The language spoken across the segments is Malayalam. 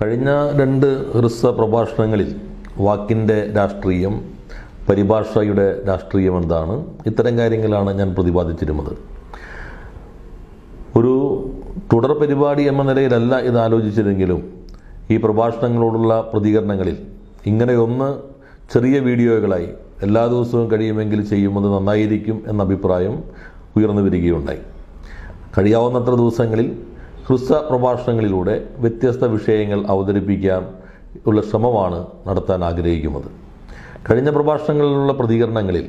കഴിഞ്ഞ രണ്ട് ഹ്രസ്വ പ്രഭാഷണങ്ങളിൽ വാക്കിന്റെ രാഷ്ട്രീയം പരിഭാഷയുടെ രാഷ്ട്രീയം എന്താണ് ഇത്തരം കാര്യങ്ങളാണ് ഞാൻ പ്രതിപാദിച്ചിരുന്നത്. ഒരു തുടർ പരിപാടി എന്ന നിലയിലല്ല ഇത് ആലോചിച്ചിരുന്നെങ്കിലും ഈ പ്രഭാഷണങ്ങളോടുള്ള പ്രതികരണങ്ങളിൽ ഇങ്ങനെയൊന്ന് ചെറിയ വീഡിയോകളായി എല്ലാ ദിവസവും കഴിയുമെങ്കിൽ ചെയ്യുന്നത് നന്നായിരിക്കും എന്ന അഭിപ്രായം ഉയർന്നു വരികയുണ്ടായി. കഴിയാവുന്നത്ര ദിവസങ്ങളിൽ ഹ്രസ്വ പ്രഭാഷണങ്ങളിലൂടെ വ്യത്യസ്ത വിഷയങ്ങൾ അവതരിപ്പിക്കാൻ ഉള്ള ശ്രമമാണ് നടത്താൻ ആഗ്രഹിക്കുന്നത്. കഴിഞ്ഞ പ്രഭാഷണങ്ങളിലുള്ള പ്രതികരണങ്ങളിൽ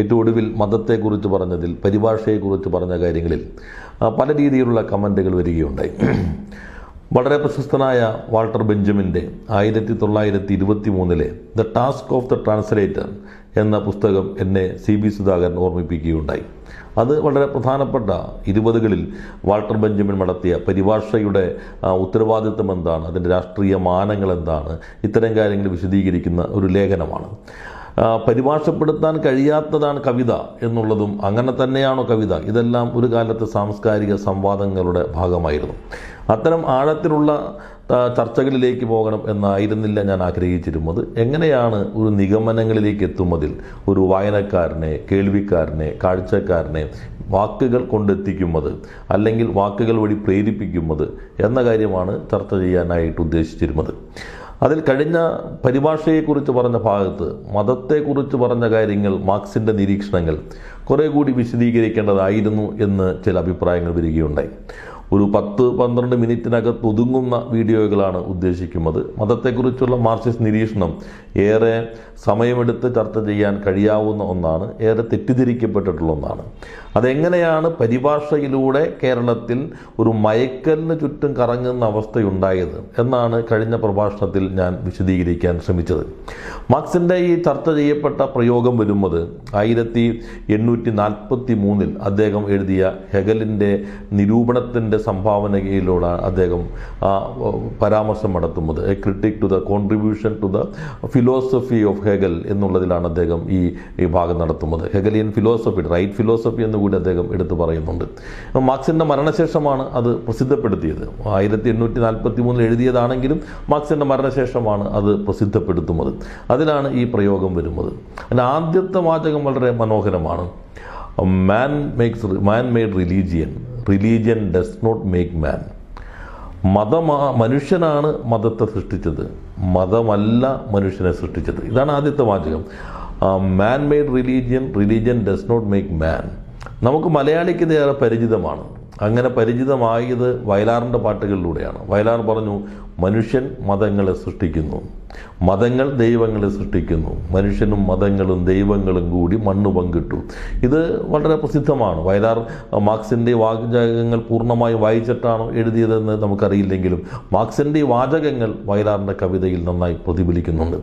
ഏറ്റവും ഒടുവിൽ മതത്തെക്കുറിച്ച് പറഞ്ഞതിൽ പരിഭാഷയെക്കുറിച്ച് പറഞ്ഞ കാര്യങ്ങളിൽ പല രീതിയിലുള്ള കമന്റുകൾ വരികയുണ്ടായി. വളരെ പ്രശസ്തനായ വാൾട്ടർ ബെഞ്ചമിന്റെ ആയിരത്തി തൊള്ളായിരത്തി ഇരുപത്തി മൂന്നിലെ the task of the translator എന്ന പുസ്തകം എന്നെ സി ബി സുധാകരൻ ഓർമ്മിപ്പിക്കുകയുണ്ടായി. അത് വളരെ പ്രധാനപ്പെട്ട ഇരുപതുകളിൽ വാൾട്ടർ ബെഞ്ചമിൻ നടത്തിയ പരിഭാഷയുടെ ഉത്തരവാദിത്വം എന്താണ്? അതിന്റെ രാഷ്ട്രീയ മാനങ്ങൾ എന്താണ്? ഇത്തരം കാര്യങ്ങൾ വിശദീകരിക്കുന്ന ഒരു ലേഖനമാണ്. പരിഭാഷപ്പെടുത്താൻ കഴിയാത്തതാണ് കവിത എന്നുള്ളതും അങ്ങനെ തന്നെയാണോ കവിത? ഇതെല്ലാം ഒരു കാലത്ത് സാംസ്കാരിക സംവാദങ്ങളുടെ ഭാഗമായിരുന്നു. അത്തരം ആഴത്തിലുള്ള ചർച്ചകളിലേക്ക് പോകണം എന്നായിരുന്നില്ല ഞാൻ ആഗ്രഹിച്ചിരുന്നത്. എങ്ങനെയാണ് ഒരു നിഗമനങ്ങളിലേക്ക് എത്തുന്നതിൽ ഒരു വായനക്കാരനെ കേൾവിക്കാരനെ കാഴ്ചക്കാരനെ വാക്കുകൾ കൊണ്ടെത്തിക്കുന്നത് അല്ലെങ്കിൽ വാക്കുകൾ വഴി പ്രേരിപ്പിക്കുന്നത് എന്ന കാര്യമാണ് ചർച്ച ചെയ്യാനായിട്ട് ഉദ്ദേശിച്ചിരുന്നത്. അതിൽ കഴിഞ്ഞ പരിഭാഷയെക്കുറിച്ച് പറഞ്ഞ ഭാഗത്ത് മതത്തെക്കുറിച്ച് പറഞ്ഞ കാര്യങ്ങൾ മാർക്സിന്റെ നിരീക്ഷണങ്ങൾ കുറേ കൂടി വിശദീകരിക്കേണ്ടതായിരുന്നു എന്ന് ചില അഭിപ്രായങ്ങൾ വരികയുണ്ടായി. ഒരു പത്ത് പന്ത്രണ്ട് മിനിറ്റിനകത്ത് ഒതുങ്ങുന്ന വീഡിയോകളാണ് ഉദ്ദേശിക്കുന്നത്. മതത്തെക്കുറിച്ചുള്ള മാർക്സിസ്റ്റ് നിരീക്ഷണം ഏറെ സമയമെടുത്ത് ചർച്ച ചെയ്യാൻ കഴിയാവുന്ന ഒന്നാണ് ഏറെ തെറ്റിദ്ധരിക്കപ്പെട്ടിട്ടുള്ള ഒന്നാണ്. അതെങ്ങനെയാണ് പരിഭാഷയിലൂടെ കേരളത്തിൽ ഒരു മയക്കലിന് ചുറ്റും കറങ്ങുന്ന അവസ്ഥയുണ്ടായത് എന്നാണ് കഴിഞ്ഞ പ്രഭാഷണത്തിൽ ഞാൻ വിശദീകരിക്കാൻ ശ്രമിച്ചത്. മാർക്സിന്റെ ഈ ചർച്ച ചെയ്യപ്പെട്ട പ്രയോഗം വരുന്നത് ആയിരത്തി എണ്ണൂറ്റി നാൽപ്പത്തി മൂന്നിൽ അദ്ദേഹം എഴുതിയ ഹെഗലിന്റെ നിരൂപണത്തിന്റെ സംഭാവനയിലൂടെ അദ്ദേഹം പരാമർശം നടത്തുന്നത്. A critique to the contribution to the philosophy of Hegel എന്നുള്ളതിലാണ് അദ്ദേഹം ഈ ഈ ഭാഗം നടത്തുന്നത്. ഹെഗലിയൻ ഫിലോസഫി റൈറ്റ് ഫിലോസഫി എന്ന് കൂടി അദ്ദേഹം എടുത്തു പറയുന്നുണ്ട്. മാർക്സിന്റെ മരണശേഷമാണ് അത് പ്രസിദ്ധപ്പെടുത്തിയത്. ആയിരത്തി എണ്ണൂറ്റി നാൽപ്പത്തി മൂന്നിൽ എഴുതിയതാണെങ്കിലും മാർക്സിന്റെ മരണശേഷമാണ് അത് പ്രസിദ്ധപ്പെടുത്തുന്നത്. അതിലാണ് ഈ പ്രയോഗം വരുന്നത്. അതിന്റെ ആദ്യത്തെ വാചകം വളരെ മനോഹരമാണ്. Man makes man made religion religion does not make man മതമാ മനുഷ്യനാണ് മതത്തെ സൃഷ്ടിച്ചത്. മതമല്ല മനുഷ്യനെ സൃഷ്ടിച്ചത്. ഇതാണ് ആദ്യത്തെ വാചകം. Man made religion religion does not make man നമുക്ക് മലയാളിക്ക് ഏറെ പരിചിതമാണ്. അങ്ങനെ പരിചിതമായത് വയലാറിന്റെ പാട്ടുകളിലൂടെയാണ്. വയലാർ പറഞ്ഞു മനുഷ്യൻ മതങ്ങളെ സൃഷ്ടിക്കുന്നു. മതങ്ങൾ ദൈവങ്ങളെ സൃഷ്ടിക്കുന്നു. മനുഷ്യനും മതങ്ങളും ദൈവങ്ങളും കൂടി മണ്ണ് പങ്കിട്ടു. ഇത് വളരെ പ്രസിദ്ധമാണ്. വയലാർ മാർക്സിന്റെ വാചകങ്ങൾ പൂർണമായി വായിച്ചിട്ടാണോ എഴുതിയതെന്ന് നമുക്കറിയില്ലെങ്കിലും മാർക്സിന്റെ വാചകങ്ങൾ വയലാറിന്റെ കവിതയിൽ നന്നായി പ്രതിഫലിക്കുന്നുണ്ട്.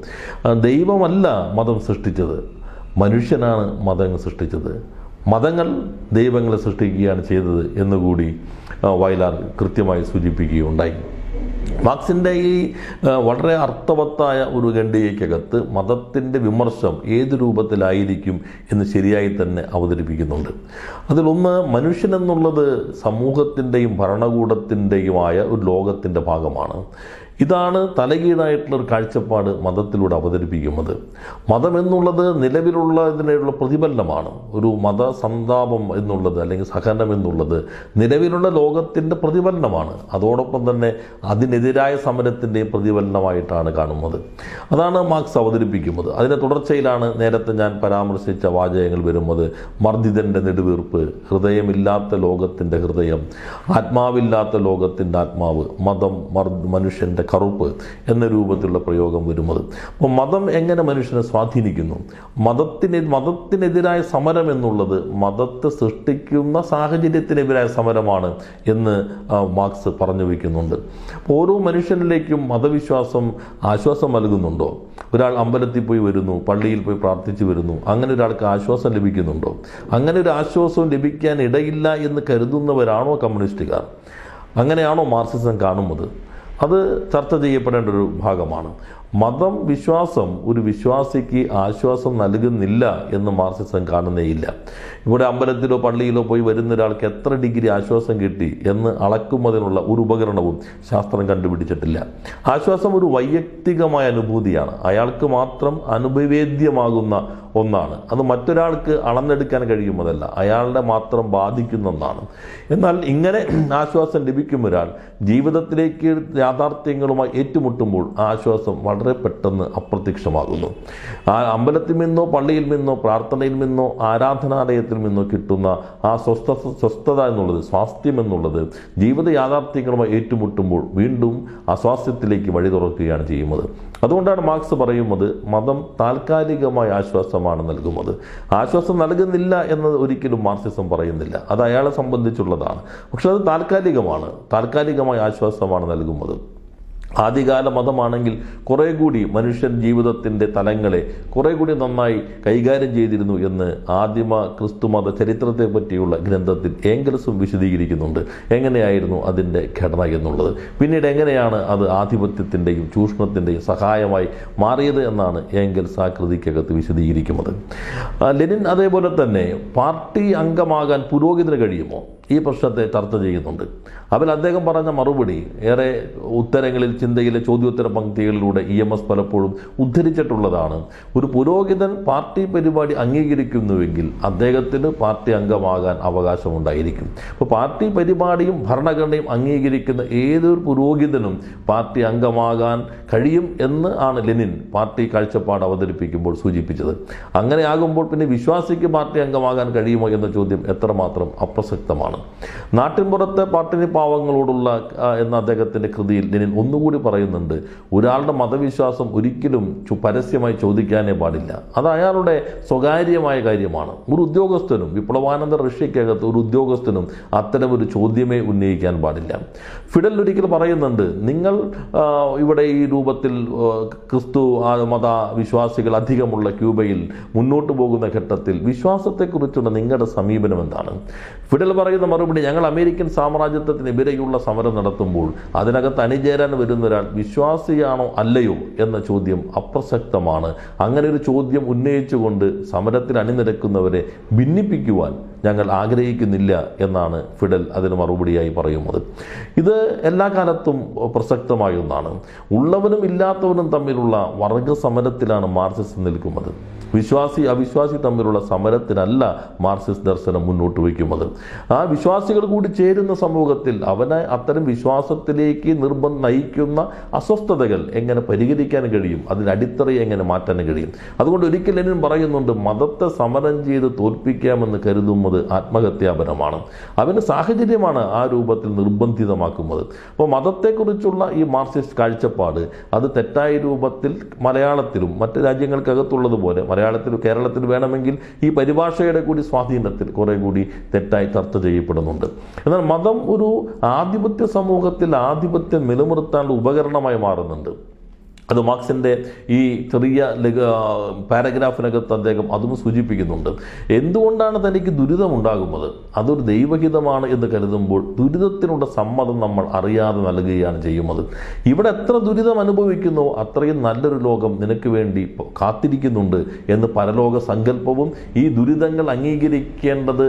ദൈവമല്ല മതം സൃഷ്ടിച്ചത്. മനുഷ്യനാണ് മതങ്ങൾ സൃഷ്ടിച്ചത്. മതങ്ങൾ ദൈവങ്ങളെ സൃഷ്ടിക്കുകയാണ് ചെയ്തത് എന്നുകൂടി വയലാർ കൃത്യമായി സൂചിപ്പിക്കുകയുണ്ടായി. മാർക്സിന്റെ ഈ വളരെ അർത്ഥവത്തായ ഒരു ഖണ്ഡികയ്ക്കകത്ത് മതത്തിന്റെ വിമർശം ഏത് രൂപത്തിലായിരിക്കും എന്ന് ശരിയായി തന്നെ അവതരിപ്പിക്കുന്നുണ്ട്. അതിലൊന്ന് മനുഷ്യൻ എന്നുള്ളത് സമൂഹത്തിന്റെയും ഭരണകൂടത്തിന്റെയുമായ ഒരു ലോകത്തിന്റെ ഭാഗമാണ്. ഇതാണ് തലകീഴായിട്ടുള്ള ഒരു കാഴ്ചപ്പാട് മതത്തിലൂടെ അവതരിപ്പിക്കുന്നത്. മതമെന്നുള്ളത് നിലവിലുള്ള ഇതിനുള്ള പ്രതിഫലനമാണ്. ഒരു മതസന്താപം എന്നുള്ളത് അല്ലെങ്കിൽ സഹനം എന്നുള്ളത് നിലവിലുള്ള ലോകത്തിന്റെ പ്രതിഫലനമാണ്. അതോടൊപ്പം തന്നെ അതിനെതിരായ സമരത്തിന്റെയും പ്രതിഫലനമായിട്ടാണ് കാണുന്നത്. അതാണ് മാർക്സ് അവതരിപ്പിക്കുന്നത്. അതിന്റെ തുടർച്ചയിലാണ് നേരത്തെ ഞാൻ പരാമർശിച്ച വാചകങ്ങൾ വരുന്നത്. മർദ്ദിതന്റെ നെടുവീർപ്പ് ഹൃദയമില്ലാത്ത ലോകത്തിന്റെ ഹൃദയം ആത്മാവില്ലാത്ത ലോകത്തിന്റെ ആത്മാവ് മതം മർ മനുഷ്യന്റെ കറുപ്പ് എന്ന രൂപത്തിലുള്ള പ്രയോഗം വരുന്നത്. അപ്പോൾ മതം എങ്ങനെ മനുഷ്യനെ സ്വാധീനിക്കുന്നു? മതത്തിന് മതത്തിനെതിരായ സമരം എന്നുള്ളത് മതത്തെ സൃഷ്ടിക്കുന്ന സാഹചര്യത്തിനെതിരായ സമരമാണ് എന്ന് മാർക്സ് പറഞ്ഞു വയ്ക്കുന്നുണ്ട് ഓരോ മനുഷ്യനിലേക്കും മതവിശ്വാസം ആശ്വാസം നൽകുന്നുണ്ടോ? ഒരാൾ അമ്പലത്തിൽ പോയി വരുന്നു പള്ളിയിൽ പോയി പ്രാർത്ഥിച്ചു വരുന്നു അങ്ങനെ ഒരാൾക്ക് ആശ്വാസം ലഭിക്കുന്നുണ്ടോ? അങ്ങനെ ഒരു ആശ്വാസവും ലഭിക്കാൻ ഇടയില്ല എന്ന് കരുതുന്നവരാണോ കമ്മ്യൂണിസ്റ്റുകാർ? അങ്ങനെയാണോ മാർക്സിസം കാണുന്നത്? അത് ചർച്ച ചെയ്യപ്പെടേണ്ട ഒരു ഭാഗമാണ്. മതം വിശ്വാസം ഒരു വിശ്വാസിക്ക് ആശ്വാസം നൽകുന്നില്ല എന്ന് മാർസിസം കാണുന്നേയില്ല. ഇവിടെ അമ്പലത്തിലോ പള്ളിയിലോ പോയി വരുന്ന ഒരാൾക്ക് എത്ര ഡിഗ്രി ആശ്വാസം കിട്ടി എന്ന് അളക്കുന്നതിനുള്ള ഒരു ഉപകരണവും ശാസ്ത്രം കണ്ടുപിടിച്ചിട്ടില്ല. ആശ്വാസം ഒരു വൈയക്തികമായ അനുഭൂതിയാണ്. അയാൾക്ക് മാത്രം അനുഭവേദ്യമാകുന്ന ഒന്നാണ്. അത് മറ്റൊരാൾക്ക് അളന്നെടുക്കാൻ കഴിയുമതല്ല അയാളുടെ മാത്രം ബാധിക്കുന്ന ഒന്നാണ്. എന്നാൽ ഇങ്ങനെ ആശ്വാസം ലഭിക്കും ഒരാൾ ജീവിതത്തിലേക്ക് യാഥാർത്ഥ്യങ്ങളുമായി ഏറ്റുമുട്ടുമ്പോൾ ആശ്വാസം വളരെ പെട്ടെന്ന് അപ്രത്യക്ഷമാകുന്നു. ആ അമ്പലത്തിൽ നിന്നോ പള്ളിയിൽ നിന്നോ പ്രാർത്ഥനയിൽ നിന്നോ ആരാധനാലയത്തിൽ നിന്നോ കിട്ടുന്ന ആ സ്വസ്ഥ സ്വസ്ഥത എന്നുള്ളത് സ്വാസ്ഥ്യം എന്നുള്ളത് ജീവിത യാഥാർത്ഥ്യങ്ങളുമായി ഏറ്റുമുട്ടുമ്പോൾ വീണ്ടും അസ്വാസ്ഥ്യത്തിലേക്ക് വഴി തുറക്കുകയാണ് ചെയ്യുന്നത്. അതുകൊണ്ടാണ് മാർക്സ് പറയുന്നത് മതം താൽക്കാലികമായ ആശ്വാസമാണ് നൽകുന്നത്. ആശ്വാസം നൽകുന്നില്ല എന്നത് ഒരിക്കലും മാർക്സിസം പറയുന്നില്ല. അത് അയാളെ സംബന്ധിച്ചുള്ളതാണ്. പക്ഷെ അത് താൽക്കാലികമാണ്. താൽക്കാലികമായ ആശ്വാസമാണ് നൽകുന്നത്. ആദ്യകാല മതമാണെങ്കിൽ കുറേ കൂടി മനുഷ്യൻ ജീവിതത്തിന്റെ തലങ്ങളെ കുറേ കൂടി നന്നായി കൈകാര്യം ചെയ്തിരുന്നു എന്ന് ആദിമ ക്രിസ്തുമത ചരിത്രത്തെ പറ്റിയുള്ള ഗ്രന്ഥത്തിൽ ഏങ്കൽസും വിശദീകരിക്കുന്നുണ്ട്. എങ്ങനെയായിരുന്നു അതിന്റെ ഘടന എന്നുള്ളത്? പിന്നീട് എങ്ങനെയാണ് അത് ആധിപത്യത്തിന്റെയും ചൂഷണത്തിന്റെയും സഹായമായി മാറിയത് എന്നാണ് ഏങ്കൽസ് ആ കൃതിക്കകത്ത് വിശദീകരിക്കുന്നത്. ലെനിൻ അതേപോലെ തന്നെ പാർട്ടി അംഗമാകാൻ പുരോഗതിന് കഴിയുമോ? ഈ പ്രശ്നത്തെ ചർച്ച ചെയ്യുന്നുണ്ട്. അതിൽ അദ്ദേഹം പറഞ്ഞ മറുപടി ഏറെ ഉത്തരങ്ങളിൽ ചിന്തയിലെ ചോദ്യോത്തര പങ്ക്തികളിലൂടെ ഇ എം എസ് പലപ്പോഴും ഉദ്ധരിച്ചിട്ടുള്ളതാണ്. ഒരു പുരോഹിതൻ പാർട്ടി പരിപാടി അംഗീകരിക്കുന്നുവെങ്കിൽ അദ്ദേഹത്തിന് പാർട്ടി അംഗമാകാൻ അവകാശമുണ്ടായിരിക്കും. അപ്പോൾ പാർട്ടി പരിപാടിയും ഭരണഘടനയും അംഗീകരിക്കുന്ന ഏതൊരു പുരോഹിതനും പാർട്ടി അംഗമാകാൻ കഴിയും എന്ന് ആണ് ലെനിൻ പാർട്ടി കാഴ്ചപ്പാട് അവതരിപ്പിക്കുമ്പോൾ സൂചിപ്പിച്ചത്. അങ്ങനെ ആകുമ്പോൾ പിന്നെ വിശ്വാസിക്ക് പാർട്ടി അംഗമാകാൻ കഴിയുമോ എന്ന ചോദ്യം എത്രമാത്രം അപ്രസക്തമാണ്. നാട്ടിൻപുറത്തെ പാട്ടിനി പാവങ്ങളോടുള്ള എന്ന അദ്ദേഹത്തിന്റെ കൃതിയിൽ ലെനിൻ ഒന്നുകൂടി പറയുന്നുണ്ട് ഒരാളുടെ മതവിശ്വാസം ഒരിക്കലും പരസ്യമായി ചോദിക്കാനേ പാടില്ല. അത് അയാളുടെ സ്വകാര്യമായ കാര്യമാണ്. ഒരു ഉദ്യോഗസ്ഥനും വിപ്ലവാനന്ദ റഷ്യക്കകത്ത് ഒരു ഉദ്യോഗസ്ഥനും അത്തരം ഒരു ചോദ്യമേ ഉന്നയിക്കാൻ പാടില്ല. ഫിഡൽ ഒരിക്കൽ പറയുന്നുണ്ട് നിങ്ങൾ ഇവിടെ ഈ രൂപത്തിൽ ക്രിസ്തു മത വിശ്വാസികൾ അധികമുള്ള ക്യൂബയിൽ മുന്നോട്ട് പോകുന്ന ഘട്ടത്തിൽ വിശ്വാസത്തെക്കുറിച്ചുള്ള നിങ്ങളുടെ സമീപനം എന്താണ്? ഫിഡൽ പറയുന്ന മറുപടി ഞങ്ങൾ അമേരിക്കൻ സാമ്രാജ്യത്വത്തിനെതിരെയുള്ള സമരം നടത്തുമ്പോൾ അതിനകത്ത് അണിചേരാൻ വരുന്ന ഒരാൾ വിശ്വാസിയാണോ അല്ലയോ എന്ന ചോദ്യം അപ്രസക്തമാണ്. അങ്ങനെ ഒരു ചോദ്യം ഉന്നയിച്ചുകൊണ്ട് സമരത്തിൽ അണിനിരക്കുന്നവരെ ഭിന്നിപ്പിക്കുവാൻ ഞങ്ങൾ ആഗ്രഹിക്കുന്നില്ല എന്നാണ് ഫിഡൽ അതിന് മറുപടിയായി പറയുന്നത്. ഇത് എല്ലാ കാലത്തും പ്രസക്തമായ ഒന്നാണ്. ഉള്ളവനും ഇല്ലാത്തവനും തമ്മിലുള്ള വർഗ സമരത്തിലാണ് മാർക്സിസ്റ്റ് നിൽക്കുന്നത്. വിശ്വാസി അവിശ്വാസി തമ്മിലുള്ള സമരത്തിനല്ല മാർക്സിസ്റ്റ് ദർശനം മുന്നോട്ട് വയ്ക്കുന്നത്. ആ വിശ്വാസികൾ കൂടി ചേരുന്ന സമൂഹത്തിൽ അവനെ അത്തരം വിശ്വാസത്തിലേക്ക് നിർബന്ധം നയിക്കുന്ന അസ്വസ്ഥതകൾ എങ്ങനെ പരിഹരിക്കാൻ കഴിയും? അതിന് അടിത്തറയെ എങ്ങനെ മാറ്റാൻ കഴിയും? അതുകൊണ്ട് ഒരിക്കൽ എന്നും പറയുന്നുണ്ട് മതത്തെ സമരം ചെയ്ത് തോൽപ്പിക്കാമെന്ന് കരുതുന്നത് ആത്മഹത്യാപരമാണ്. അവന് സാഹചര്യമാണ് ആ രൂപത്തിൽ നിർബന്ധിതമാക്കുന്നത്. അപ്പോൾ മതത്തെക്കുറിച്ചുള്ള ഈ മാർക്സിസ്റ്റ് കാഴ്ചപ്പാട് അത് തെറ്റായ രൂപത്തിൽ മലയാളത്തിലും മറ്റ് രാജ്യങ്ങൾക്കകത്തുള്ളതുപോലെ മലയാളത്തിൽ കേരളത്തിൽ വേണമെങ്കിൽ ഈ പരിഭാഷയുടെ കൂടി സ്വാധീനത്തിൽ കുറെ കൂടി തെറ്റായി ചർച്ച ചെയ്യപ്പെടുന്നുണ്ട്. എന്നാൽ മതം ഒരു ആധിപത്യ സമൂഹത്തിൽ ആധിപത്യം നിലനിർത്താനുള്ള ഉപകരണമായി മാറുന്നുണ്ട്. അത് മാർക്സിന്റെ ഈ ചെറിയ പാരഗ്രാഫിനകത്ത് അദ്ദേഹം അതും സൂചിപ്പിക്കുന്നുണ്ട്. എന്തുകൊണ്ടാണ് തനിക്ക് ദുരിതം ഉണ്ടാകുന്നത് അതൊരു ദൈവഹിതമാണ് എന്ന് കരുതുമ്പോൾ ദുരിതത്തിനുള്ള സമ്മതം നമ്മൾ അറിയാതെ നൽകുകയാണ് ചെയ്യുന്നത്. ഇവിടെ എത്ര ദുരിതം അനുഭവിക്കുന്നോ അത്രയും നല്ലൊരു ലോകം നിനക്ക് വേണ്ടി കാത്തിരിക്കുന്നുണ്ട് എന്ന് പരലോക സങ്കല്പവും ഈ ദുരിതങ്ങൾ അംഗീകരിക്കേണ്ടത്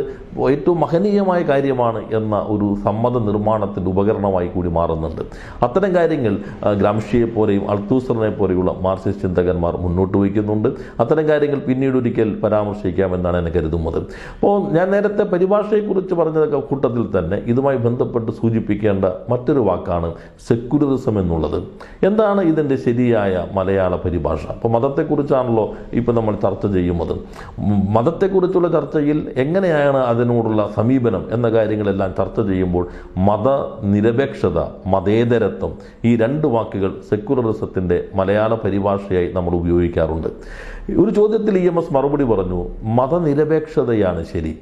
ഏറ്റവും മഹനീയമായ കാര്യമാണ് എന്ന ഒരു സമ്മത നിർമ്മാണത്തിന്റെ ഉപകരണമായി കൂടി മാറുന്നുണ്ട്. അത്തരം കാര്യങ്ങൾ ഗ്രാംഷിയെ പോലെയും അൾത്തൂസറിനെ പോലെയുള്ള മാർക്സിസ്റ്റ് ചിന്തകന്മാർ മുന്നോട്ട് വയ്ക്കുന്നുണ്ട്. അത്തരം കാര്യങ്ങൾ പിന്നീട് ഒരിക്കൽ പരാമർശിക്കാമെന്നാണ് എന്നെ കരുതുന്നത്. അപ്പോൾ ഞാൻ നേരത്തെ പരിഭാഷയെക്കുറിച്ച് പറഞ്ഞ കൂട്ടത്തിൽ തന്നെ ഇതുമായി ബന്ധപ്പെട്ട് സൂചിപ്പിക്കേണ്ട മറ്റൊരു വാക്കാണ് സെക്യുലറിസം എന്നുള്ളത്. എന്താണ് ഇതിന്റെ ശരിയായ മലയാള പരിഭാഷ? അപ്പോൾ മതത്തെക്കുറിച്ചാണല്ലോ ഇപ്പോൾ നമ്മൾ ചർച്ച ചെയ്യുന്നത്. മതത്തെക്കുറിച്ചുള്ള ചർച്ചയിൽ എങ്ങനെയാണ് അതിനോടുള്ള സമീപനം എന്ന കാര്യങ്ങളെല്ലാം ചർച്ച ചെയ്യുമ്പോൾ മതനിരപേക്ഷത മതേതരത്വം ഈ രണ്ട് വാക്കുകൾ സെക്യുലറിസത്തിന്റെ മലയാള പരിഭാഷയായി നമ്മൾ ഉപയോഗിക്കാറുണ്ട്. ഒരു ചോദ്യത്തിൽ ഇ എം എസ് മറുപടി പറഞ്ഞു മതനിരപേക്ഷതയാണ് ശരി.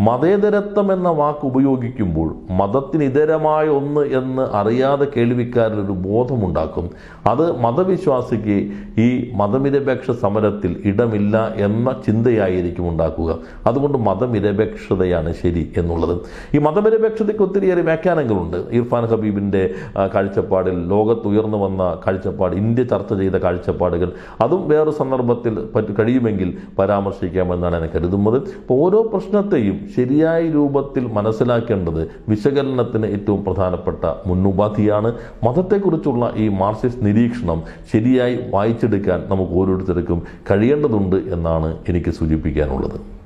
മതേതരത്വം എന്ന വാക്ക് ഉപയോഗിക്കുമ്പോൾ മതത്തിനിതരമായ ഒന്ന് എന്ന് അറിയാതെ കേൾവിക്കാരിലൊരു ബോധമുണ്ടാക്കും. അത് മതവിശ്വാസിക്ക് ഈ മതനിരപേക്ഷ സമരത്തിൽ ഇടമില്ല എന്ന ചിന്തയായിരിക്കും ഉണ്ടാക്കുക. അതുകൊണ്ട് മതനിരപേക്ഷതയാണ് ശരി എന്നുള്ളത്. ഈ മതനിരപേക്ഷതയ്ക്ക് ഒത്തിരിയേറെ വ്യാഖ്യാനങ്ങളുണ്ട്. ഇർഫാൻ ഹബീബിന്റെ കാഴ്ചപ്പാടിൽ ലോകത്ത് ഉയർന്നു വന്ന കാഴ്ചപ്പാട് ഇന്ത്യ ചർച്ച ചെയ്ത കാഴ്ചപ്പാടുകൾ അതും വേറൊരു സന്ദർഭത്തിൽ പറ്റ കഴിയുമെങ്കിൽ പരാമർശിക്കാമെന്നാണ് ഞാൻ കരുതുന്നത്. അപ്പോൾ ഓരോ പ്രശ്നത്തെയും ശരിയായ രൂപത്തിൽ മനസ്സിലാക്കേണ്ടത് വിശകലനത്തിന് ഏറ്റവും പ്രധാനപ്പെട്ട മുന്നുപാധിയാണ്. മതത്തെക്കുറിച്ചുള്ള ഈ മാർസിസ്റ്റ് നിരീക്ഷണം ശരിയായി വായിച്ചെടുക്കാൻ നമുക്ക് ഓരോരുത്തർക്കും കഴിയേണ്ടതുണ്ട് എന്നാണ് എനിക്ക് സൂചിപ്പിക്കാനുള്ളത്.